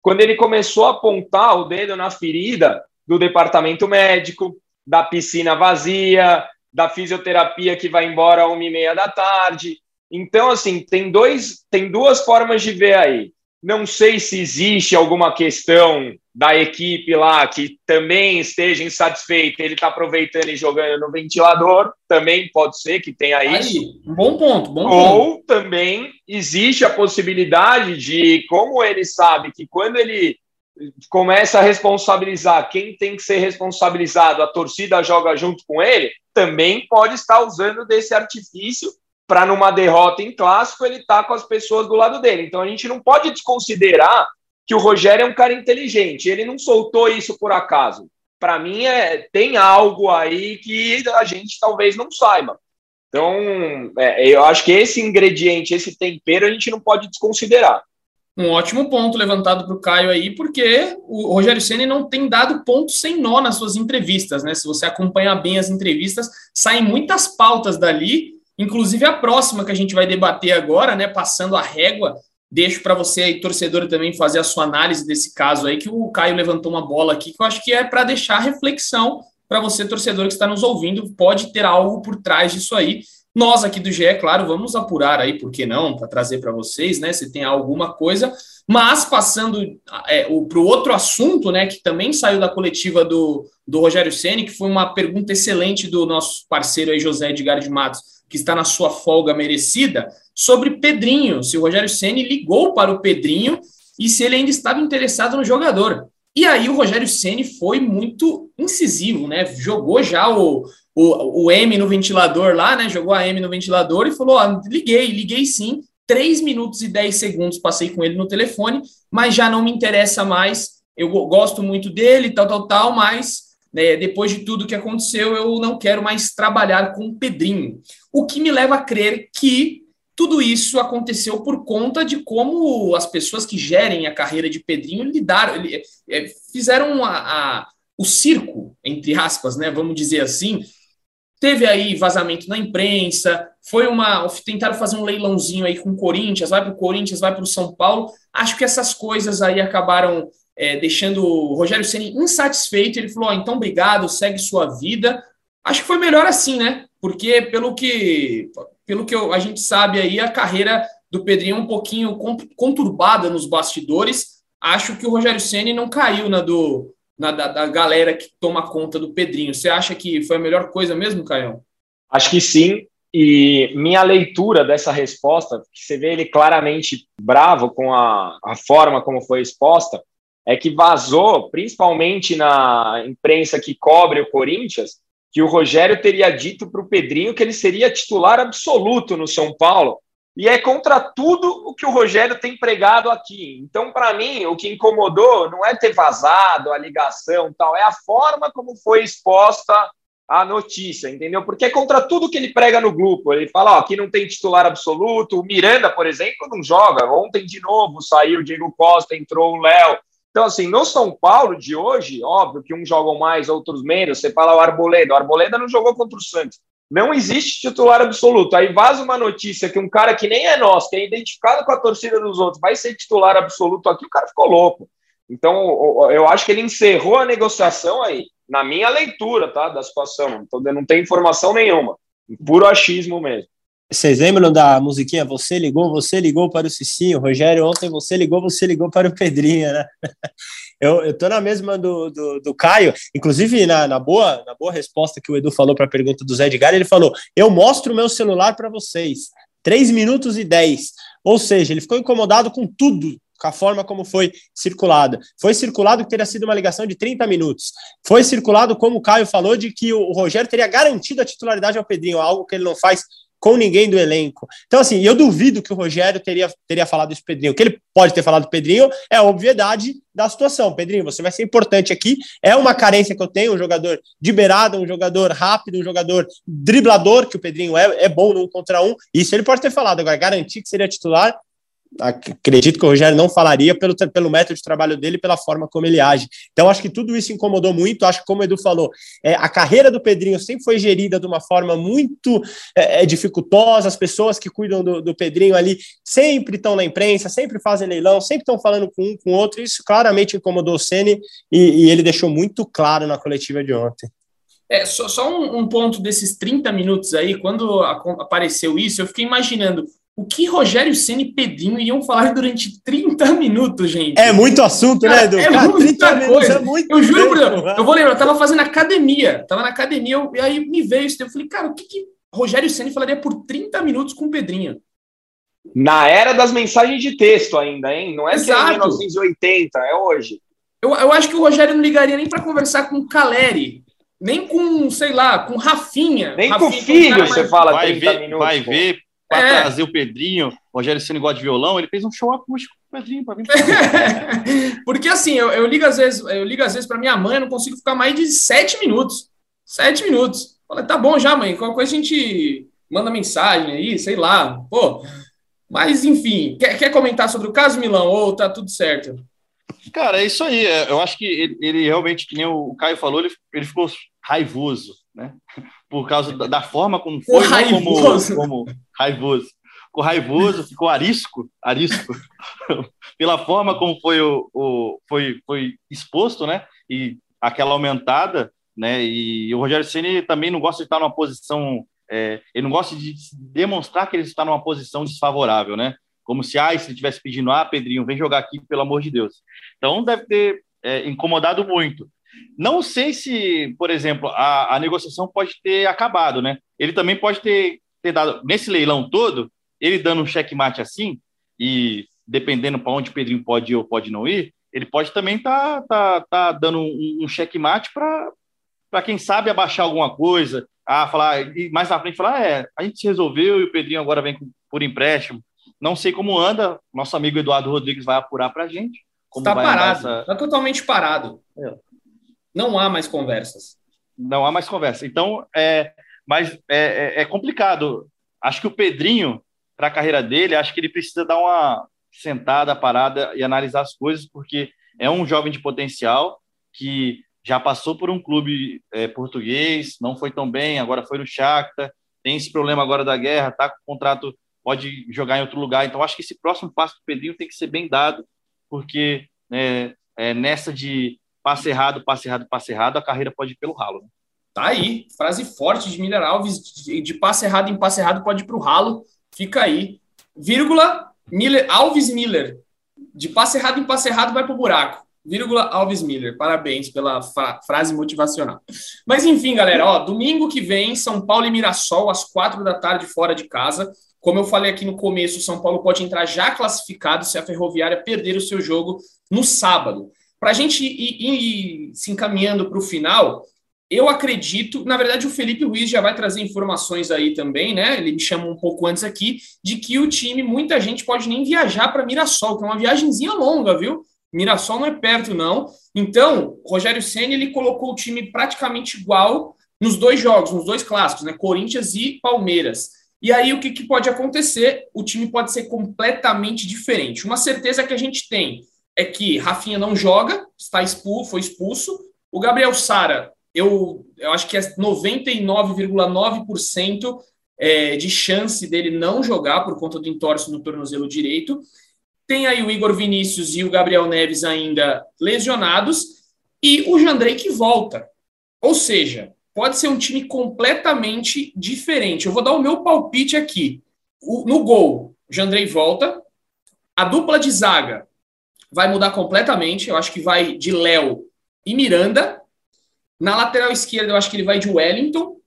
quando ele começou a apontar o dedo na ferida do departamento médico, da piscina vazia, da fisioterapia que vai embora às uma e meia da tarde. Então, assim, tem, dois, tem duas formas de ver aí. Não sei se existe alguma questão da equipe lá que também esteja insatisfeita, ele está aproveitando e jogando no ventilador, também pode ser que tenha aí, isso. Um bom ponto, bom Ou ponto. também existe a possibilidade de, como ele sabe que quando ele começa a responsabilizar quem tem que ser responsabilizado, a torcida joga junto com ele, também pode estar usando desse artifício para numa derrota em clássico ele tá com as pessoas do lado dele. Então a gente não pode desconsiderar que o Rogério é um cara inteligente, ele não soltou isso por acaso. Para mim é tem algo aí que a gente talvez não saiba. Então, é, eu acho que esse ingrediente, esse tempero, a gente não pode desconsiderar. Um ótimo ponto levantado para o Caio aí, porque o Rogério Ceni não tem dado ponto sem nó nas suas entrevistas, né? Se você acompanhar bem as entrevistas, saem muitas pautas dali, inclusive a próxima que a gente vai debater agora, né? Passando a régua deixo para você aí, torcedor, também fazer a sua análise desse caso aí, que o Caio levantou uma bola aqui, que eu acho que é para deixar reflexão para você, torcedor que está nos ouvindo, pode ter algo por trás disso aí. Nós aqui do GE, claro, vamos apurar aí, por que não, para trazer para vocês, né, se tem alguma coisa. Mas passando é, para o outro assunto, né, que também saiu da coletiva do, do Rogério Ceni, que foi uma pergunta excelente do nosso parceiro aí, José Edgar de Matos, que está na sua folga merecida, sobre Pedrinho, se o Rogério Ceni ligou para o Pedrinho e se ele ainda estava interessado no jogador. E aí o Rogério Ceni foi muito incisivo, né? Jogou já o, o, o M no ventilador lá, né? Jogou a M no ventilador e falou: ah, liguei, liguei sim. 3 minutos e 10 segundos passei com ele no telefone, mas já não me interessa mais. Eu gosto muito dele, tal, tal, tal, mas né, depois de tudo que aconteceu, eu não quero mais trabalhar com o Pedrinho. O que me leva a crer que tudo isso aconteceu por conta de como as pessoas que gerem a carreira de Pedrinho lidaram, é, fizeram a, a, o circo, entre aspas, né? Vamos dizer assim, Teve aí vazamento na imprensa, foi uma. Tentaram fazer um leilãozinho aí com o Corinthians, vai para o Corinthians, vai para o São Paulo. Acho que essas coisas aí acabaram é, deixando o Rogério Ceni insatisfeito. Ele falou: oh, então obrigado, segue sua vida. Acho que foi melhor assim, né? Porque pelo que, pelo que a gente sabe aí, a carreira do Pedrinho é um pouquinho conturbada nos bastidores. Acho que o Rogério Ceni não caiu na do na, da, da, galera que toma conta do Pedrinho. Você acha que foi a melhor coisa mesmo, Caio? Acho que sim. E minha leitura dessa resposta, que você vê ele claramente bravo com a, a forma como foi exposta, é que vazou, principalmente na imprensa que cobre o Corinthians, que o Rogério teria dito para o Pedrinho que ele seria titular absoluto no São Paulo e é contra tudo o que o Rogério tem pregado aqui. Então, para mim, o que incomodou não é ter vazado a ligação, tal, é a forma como foi exposta a notícia, entendeu? Porque é contra tudo que ele prega no grupo. Ele fala, ó, aqui não tem titular absoluto. O Miranda, por exemplo, não joga. Ontem de novo saiu o Diego Costa, entrou o Léo. Então, assim, no São Paulo de hoje, óbvio que uns jogam mais, outros menos. Você fala o Arboleda. O Arboleda não jogou contra o Santos. Não existe titular absoluto. Aí vaza uma notícia que um cara que nem é nosso, que é identificado com a torcida dos outros, vai ser titular absoluto aqui, o cara ficou louco. Então, eu acho que ele encerrou a negociação aí, na minha leitura, tá, da situação. Então, não tem informação nenhuma. Puro achismo mesmo. Vocês lembram da musiquinha Você ligou, você ligou para o Cicinho, Rogério, ontem você ligou, você ligou para o Pedrinho, né? Eu, eu tô na mesma do, do, do Caio, inclusive na, na, boa, na boa resposta que o Edu falou para a pergunta do Zé Edgar, ele falou: Eu mostro o meu celular para vocês. 3 minutos e 10. Ou seja, ele ficou incomodado com tudo, com a forma como foi circulada. Foi circulado que teria sido uma ligação de 30 minutos. Foi circulado, como o Caio falou, de que o Rogério teria garantido a titularidade ao Pedrinho, algo que ele não faz com ninguém do elenco. Então, assim, eu duvido que o Rogério teria, teria falado isso Pedrinho. O que ele pode ter falado Pedrinho é a obviedade da situação. Pedrinho, você vai ser importante aqui. É uma carência que eu tenho, um jogador de beirada, um jogador rápido, um jogador driblador, que o Pedrinho é, é bom um contra um. Isso ele pode ter falado. Agora, garantir que seria titular, acredito que o Rogério não falaria pelo, pelo método de trabalho dele, pela forma como ele age. Então, acho que tudo isso incomodou muito. Acho que, como o Edu falou, é, a carreira do Pedrinho sempre foi gerida de uma forma muito é, é dificultosa. As pessoas que cuidam do, do Pedrinho ali sempre estão na imprensa, sempre fazem leilão, sempre estão falando com um com o outro. Isso claramente incomodou o Ceni e, e ele deixou muito claro na coletiva de ontem. É, só, só um, um, ponto desses 30 minutos aí, quando a, apareceu isso, eu fiquei imaginando o que Rogério Senna e Pedrinho iam falar durante 30 minutos, gente. É muito assunto, né, Cara, né, Edu? É Cara, muita coisa. É muito eu juro por Deus. Eu vou lembrar, eu tava fazendo academia. Tava na academia, eu, e aí me veio isso. Eu falei, cara, o que, que Rogério Senna falaria por 30 minutos com o Pedrinho? Na era das mensagens de texto ainda, hein? Não é Exato. que é 1980, é hoje. Eu, eu acho que o Rogério não ligaria nem para conversar com o Caleri, nem com, sei lá, com Rafinha. Nem Rafinha, com o filho, você fala vai 30 ver, minutos. Vai pô. ver para é. trazer o Pedrinho, o Rogério Ceni gosta de violão, ele fez um show acústico com o Pedrinho para vir. Porque assim, eu, eu, ligo às vezes, eu ligo às vezes para minha mãe, eu não consigo ficar mais de sete minutos. Sete minutos. Falei, tá bom já, mãe. Qualquer coisa a gente manda mensagem aí, sei lá. Pô. Mas enfim, quer, quer comentar sobre o caso Milão ou tá tudo certo? Cara, é isso aí. É, eu acho que ele, ele realmente, que nem o Caio falou, ele, ele ficou raivoso, né? Por causa da, da forma como foi, como, como raivoso, ficou raivoso, ficou arisco, arisco, pela forma como foi, o, o, foi, foi exposto, né? E aquela aumentada, né? E o Rogério Ceni também não gosta de estar numa posição, é, ele não gosta de demonstrar que ele está numa posição desfavorável, né? Como se, ah, se ele estivesse pedindo, ah, Pedrinho, vem jogar aqui, pelo amor de Deus. Então deve ter é, incomodado muito. Não sei se, por exemplo, a, a negociação pode ter acabado, né? Ele também pode ter, ter dado, nesse leilão todo, ele dando um checkmate assim, e dependendo para onde o Pedrinho pode ir ou pode não ir, ele pode também estar tá, tá, tá dando um, um checkmate para quem sabe abaixar alguma coisa, a falar, e mais na frente falar, é, a gente se resolveu e o Pedrinho agora vem por empréstimo. Não sei como anda, nosso amigo Eduardo Rodrigues vai apurar para a gente. Está parado, está essa... totalmente parado. É. Não há mais conversas. Não há mais conversa. Então, é, mas é, é, é complicado. Acho que o Pedrinho, para a carreira dele, acho que ele precisa dar uma sentada, parada e analisar as coisas, porque é um jovem de potencial que já passou por um clube é, português, não foi tão bem, agora foi no Shakhtar, tem esse problema agora da guerra, tá com contrato, pode jogar em outro lugar. Então, acho que esse próximo passo do Pedrinho tem que ser bem dado, porque né, é, nessa de passe errado, passe errado, passe errado, a carreira pode ir pelo ralo. Né? Tá aí, frase forte de Miller Alves, de, de passe errado em passe errado pode ir para o ralo, fica aí. Vírgula, Miller, Alves Miller, de passe errado em passe errado vai para o buraco. Vírgula Alves Miller, parabéns pela fra frase motivacional. Mas enfim, galera, ó, domingo que vem, São Paulo e Mirassol, às quatro da tarde, fora de casa. Como eu falei aqui no começo, São Paulo pode entrar já classificado se a Ferroviária perder o seu jogo no sábado. Para a gente ir, ir, se encaminhando para o final, eu acredito, na verdade, o Felipe Ruiz já vai trazer informações aí também, né? Ele me chamou um pouco antes aqui, de que o time, muita gente pode nem viajar para Mirassol, que é uma viagemzinha longa, viu? Mirassol não é perto, não. Então, Rogério Senna, ele colocou o time praticamente igual nos dois jogos, nos dois clássicos, né? Corinthians e Palmeiras. E aí, o que, que pode acontecer? O time pode ser completamente diferente. Uma certeza que a gente tem é que Rafinha não joga, está expulso, foi expulso. O Gabriel Sara, eu, eu acho que é 99,9% é, de chance dele não jogar por conta do entorse no tornozelo direito. Tem aí o Igor Vinícius e o Gabriel Neves ainda lesionados e o Jandrei que volta. Ou seja, pode ser um time completamente diferente. Eu vou dar o meu palpite aqui. O, no gol, o Jandrei volta. A dupla de zaga, vai mudar completamente. Eu acho que vai de Léo e Miranda. Na lateral esquerda, eu acho que ele vai de Wellington.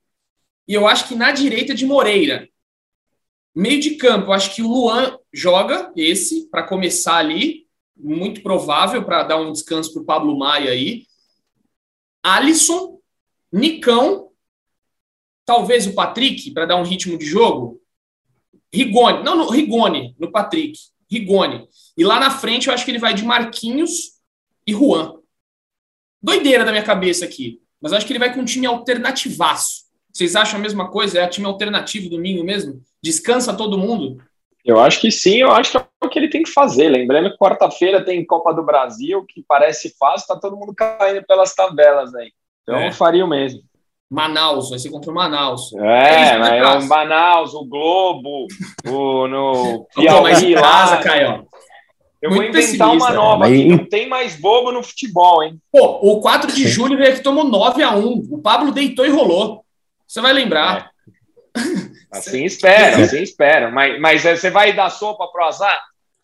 E eu acho que na direita, de Moreira. Meio de campo, eu acho que o Luan joga esse para começar ali. Muito provável para dar um descanso para o Pablo Maia aí. Alisson, Nicão, talvez o Patrick para dar um ritmo de jogo. Rigoni, não, no, Rigoni no Patrick. Rigoni. E lá na frente eu acho que ele vai de Marquinhos e Juan. Doideira da minha cabeça aqui. Mas eu acho que ele vai com um time alternativaço. Vocês acham a mesma coisa? É time alternativo domingo mesmo? Descansa todo mundo? Eu acho que sim, eu acho que é o que ele tem que fazer. Lembrando que quarta-feira tem Copa do Brasil, que parece fácil, tá todo mundo caindo pelas tabelas aí. Então é. eu faria o mesmo. Manaus, vai ser contra o Manaus. É, é mas o Manaus, o Globo, o no Piauí, em casa, Caio. Eu Muito vou inventar uma nova aqui. Não tem mais bobo no futebol, hein? Pô, o 4 de julho veio que tomou 9 a 1 O Pablo deitou e rolou. Você vai lembrar. É. Assim espera, assim espera. Mas, mas você vai dar sopa pro azar?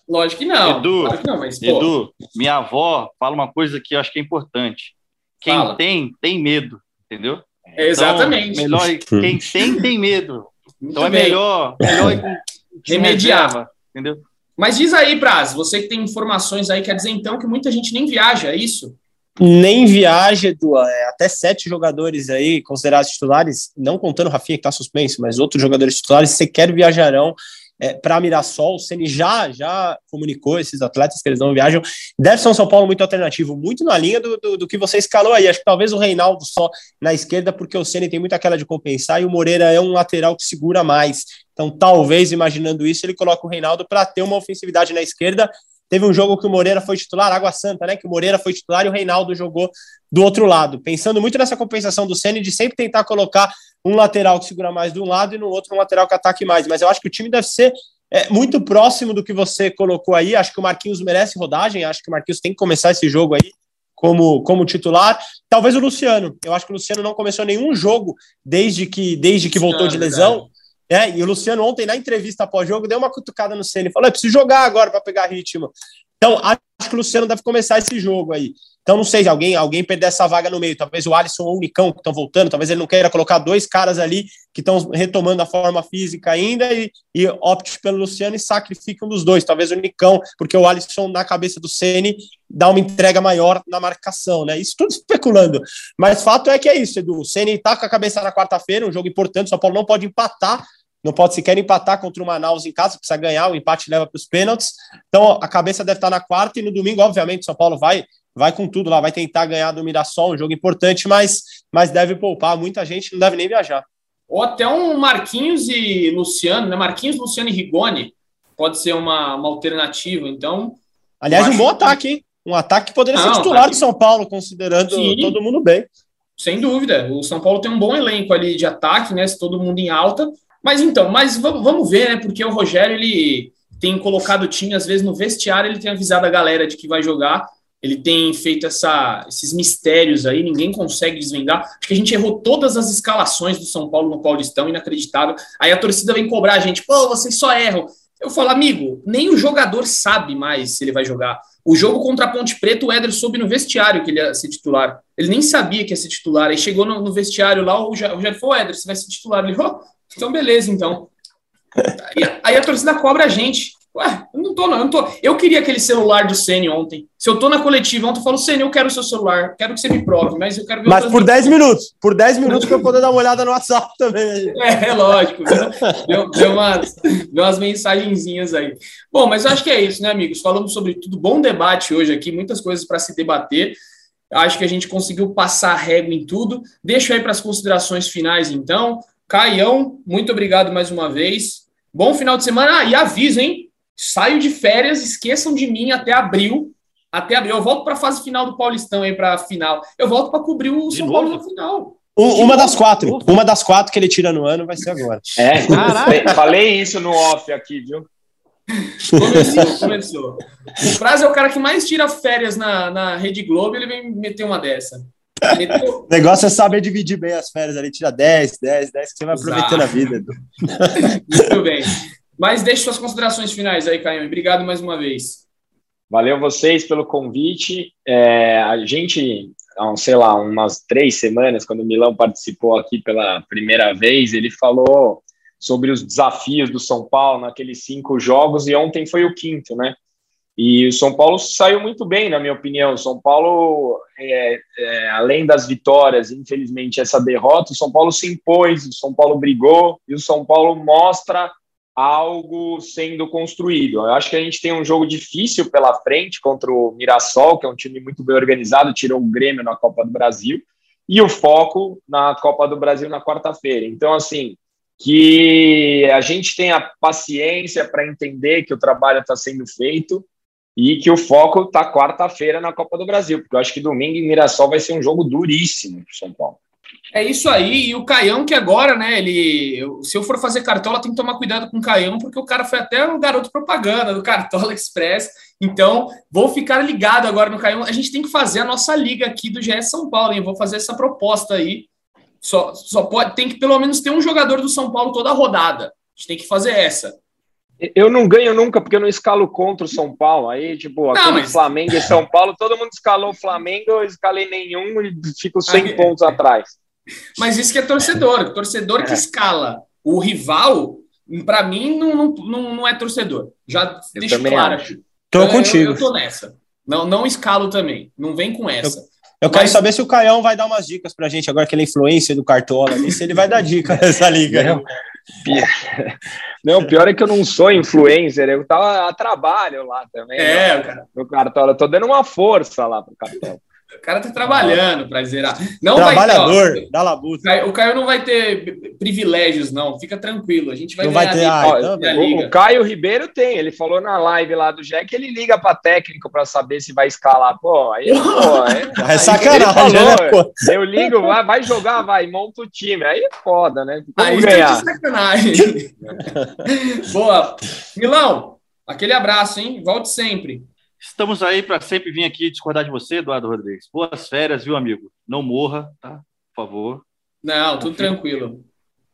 Lógico que não. Edu, claro que não, mas, Edu minha avó fala uma coisa que eu acho que é importante. Quem fala. tem, tem medo, entendeu? É, exatamente. Então, melhor, quem tem, tem medo. Muito então é bem. é melhor, melhor remediar. entendeu? Mas diz aí, Braz, você que tem informações aí, quer dizer então que muita gente nem viaja, é isso? Nem viaja, Edu. É, até sete jogadores aí considerados titulares, não contando o Rafinha que está suspenso, mas outros jogadores titulares sequer viajarão é, para Mirassol. O Ceni já, já comunicou esses atletas que eles não viajam. Deve ser um São Paulo muito alternativo, muito na linha do, do, do, que você escalou aí. Acho que talvez o Reinaldo só na esquerda, porque o Ceni tem muito aquela de compensar e o Moreira é um lateral que segura mais. Então, talvez, imaginando isso, ele coloca o Reinaldo para ter uma ofensividade na esquerda. Teve um jogo que o Moreira foi titular, Água Santa, né? Que o Moreira foi titular e o Reinaldo jogou do outro lado. Pensando muito nessa compensação do Ceni de sempre tentar colocar um lateral que segura mais de um lado e no outro um lateral que ataque mais. Mas eu acho que o time deve ser é muito próximo do que você colocou aí. Acho que o Marquinhos merece rodagem. Acho que o Marquinhos tem que começar esse jogo aí como, como titular. Talvez o Luciano. Eu acho que o Luciano não começou nenhum jogo desde que, desde que voltou de lesão. É, e o Luciano ontem, na entrevista após-jogo, deu uma cutucada no Ceni e falou: é preciso jogar agora para pegar ritmo. Então, acho que o Luciano deve começar esse jogo aí. Então, não sei se alguém, alguém perder essa vaga no meio. Talvez o Alisson ou o Nicão que estão voltando, talvez ele não queira colocar dois caras ali que estão retomando a forma física ainda e, e, opte pelo Luciano e sacrifique um dos dois. Talvez o Nicão, porque o Alisson, na cabeça do Ceni dá uma entrega maior na marcação, né? Isso tudo especulando. Mas fato é que é isso, Edu. O Ceni está com a cabeça na quarta-feira, um jogo importante. O São Paulo não pode empatar não pode sequer empatar contra o Manaus em casa, precisa ganhar, o empate leva para os pênaltis. Então a cabeça deve estar na quarta e no domingo, obviamente, o São Paulo vai vai com tudo lá, vai tentar ganhar do Mirassol, um jogo importante, mas, mas deve poupar. Muita gente não deve nem viajar. Ou até um Marquinhos e Luciano, né? Marquinhos, Luciano e Rigoni pode ser uma, uma alternativa. Então. Aliás, um bom ataque, hein? Um ataque que poderia não, ser titular do São Paulo, considerando Sim. todo mundo bem. Sem dúvida. O São Paulo tem um bom elenco ali de ataque, né? Se todo mundo em alta. Mas então, mas vamos ver, né? Porque o Rogério ele tem colocado time, às vezes no vestiário, ele tem avisado a galera de que vai jogar. Ele tem feito essa, esses mistérios aí, ninguém consegue desvendar. Acho que a gente errou todas as escalações do São Paulo no Paulistão, inacreditável. Aí a torcida vem cobrar a gente, pô, vocês só erram. Eu falo, amigo, nem o jogador sabe mais se ele vai jogar. O jogo contra a Ponte Preta, o Éder soube no vestiário que ele ia ser titular. Ele nem sabia que ia ser titular. Aí chegou no, no vestiário lá, o Rogério falou, Éder, você vai ser titular. Ele falou, oh, então, beleza, então. Aí, aí, a torcida cobra a gente. Ué, eu não tô, não, eu não tô. Eu queria aquele celular do Sene ontem. Se eu tô na coletiva ontem, eu falo, Sene, eu quero o seu celular, quero que você me prove, mas eu quero ver Mas por 10 minutos, por 10 minutos pra eu poder dar uma olhada no WhatsApp também. É, é lógico. Deu, deu, umas, deu umas mensagenzinhas aí. Bom, mas eu acho que é isso, né, amigos? Falamos sobre tudo. Bom debate hoje aqui, muitas coisas para se debater. Acho que a gente conseguiu passar régua em tudo. Deixo aí para as considerações finais, então. Caião, muito obrigado mais uma vez. Bom final de semana. Ah, e aviso, hein? Saio de férias, esqueçam de mim até abril. Até abril. Eu volto para a fase final do Paulistão aí, para a final. Eu volto para cobrir o de São novo? Paulo na final. Um, uma das quatro. Uma das quatro que ele tira no ano vai ser agora. É, Caraca. falei isso no off aqui, viu? Começou, começou. O Prazo é o cara que mais tira férias na, na Rede Globo, ele vem meter uma dessa. O negócio é saber dividir bem as férias ali, tira 10, 10, 10, que você vai aproveitando a vida. Muito bem. Mas deixe suas considerações finais aí, Caio. Obrigado mais uma vez. Valeu vocês pelo convite. É, a gente, há, sei lá, umas três semanas, quando o Milão participou aqui pela primeira vez, ele falou sobre os desafios do São Paulo naqueles cinco jogos, e ontem foi o quinto, né? E o São Paulo saiu muito bem, na minha opinião. O São Paulo, é, é, além das vitórias, infelizmente, essa derrota, o São Paulo se impôs, o São Paulo brigou e o São Paulo mostra algo sendo construído. Eu acho que a gente tem um jogo difícil pela frente contra o Mirassol, que é um time muito bem organizado, tirou o Grêmio na Copa do Brasil, e o foco na Copa do Brasil na quarta-feira. Então, assim, que a gente tenha paciência para entender que o trabalho está sendo feito e que o foco está quarta-feira na Copa do Brasil, porque eu acho que domingo em Mirassol vai ser um jogo duríssimo para São Paulo. É isso aí, e o Caião que agora, né, ele, se eu for fazer cartola, tem que tomar cuidado com o Caião, porque o cara foi até um garoto propaganda do Cartola Express, então vou ficar ligado agora no Caião, a gente tem que fazer a nossa liga aqui do GS São Paulo, hein, vou fazer essa proposta aí, só, só pode, tem que pelo menos ter um jogador do São Paulo toda a rodada, a gente tem que fazer essa. Eu não ganho nunca porque eu não escalo contra o São Paulo. Aí, tipo, aquele mas... Flamengo e São Paulo, todo mundo escalou o Flamengo, eu escalei nenhum e fico 100 Aí... pontos atrás. Mas isso que é torcedor. Torcedor é. que escala o rival, para mim, não, não, não é torcedor. Já eu deixo claro aqui. Tô eu, contigo. Eu, eu tô nessa. Não, não escalo também. Não vem com essa. Eu... Eu quero Mas... saber se o Caião vai dar umas dicas pra gente agora que ele é influência do Cartola, se ele vai dar dica nessa liga. Não, não, o pior é que eu não sou influencer, eu tava a trabalho lá também. É, né? cara. No Cartola, eu tô dando uma força lá pro Cartola. O cara tá trabalhando para zerar. Não Trabalhador, vai ter, ó, dá labuta. o Caio- o Caio não vai ter privilégios, não. Fica tranquilo. A gente vai Não ganhar vai ter, a ah, então, O, o Caio Ribeiro tem, ele falou na live lá do Jack que ele liga para técnico para saber se vai escalar. Pô, aí, pô, é, É sacanagem, falou, né, pô? eu ligo, vai, vai jogar, vai, monta o time. Aí é foda, né? Como Aí tá ganhar? de sacanagem. Boa. Milão, aquele abraço, hein? Volte sempre. Estamos aí para sempre vir aqui discordar de você, Eduardo Rodrigues. Boas férias, viu, amigo? Não morra, tá? Por favor. Não, tudo tranquilo.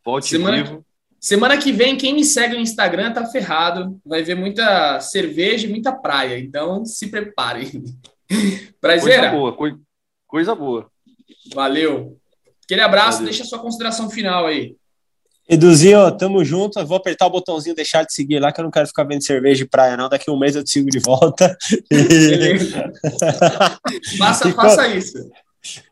Volte Semana- vivo. Semana que vem, quem me segue no Instagram tá ferrado. Vai ver muita cerveja e muita praia. Então, se preparem. Coisa Prazeira? boa, coi- coisa boa. Valeu. Aquele abraço, Valeu. deixa a sua consideração final aí. Eduzinho, tamo junto. Eu vou apertar o botãozinho deixar de seguir lá, que eu não quero ficar vendo cerveja de praia, não. Daqui um mês eu te sigo de volta. Faça, E faça isso.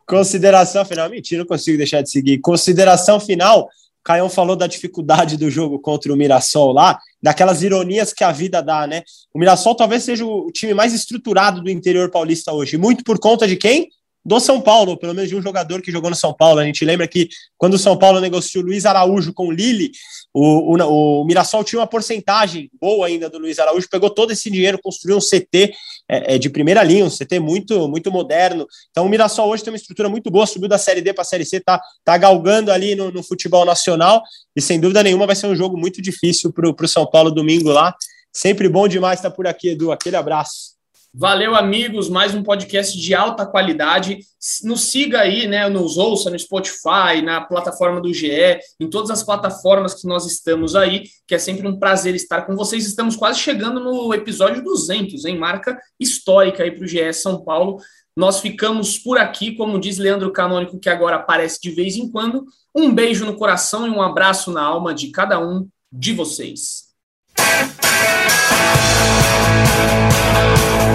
Consideração final. Mentira, não consigo deixar de seguir. Consideração final. Caião falou da dificuldade do jogo contra o Mirassol lá, daquelas ironias que a vida dá, né? O Mirassol talvez seja o time mais estruturado do interior paulista hoje, muito por conta de quem? Do São Paulo, pelo menos de um jogador que jogou no São Paulo. A gente lembra que quando o São Paulo negociou Luiz Araújo com o Lille, o, o, o Mirassol tinha uma porcentagem boa ainda do Luiz Araújo, pegou todo esse dinheiro, construiu um CT é, é, de primeira linha, um CT muito, muito moderno. Então o Mirassol hoje tem uma estrutura muito boa, subiu da Série D para a Série C, tá, tá galgando ali no, no futebol nacional e sem dúvida nenhuma vai ser um jogo muito difícil para o São Paulo domingo lá. Sempre bom demais estar por aqui, Edu. Aquele abraço. Valeu, amigos. Mais um podcast de alta qualidade. Nos siga aí, né? Nos ouça no Spotify, na plataforma do GE, em todas as plataformas que nós estamos aí, que é sempre um prazer estar com vocês. Estamos quase chegando no episódio 200, em marca histórica aí para o GE São Paulo. Nós ficamos por aqui, como diz Leandro Canônico, que agora aparece de vez em quando. Um beijo no coração e um abraço na alma de cada um de vocês.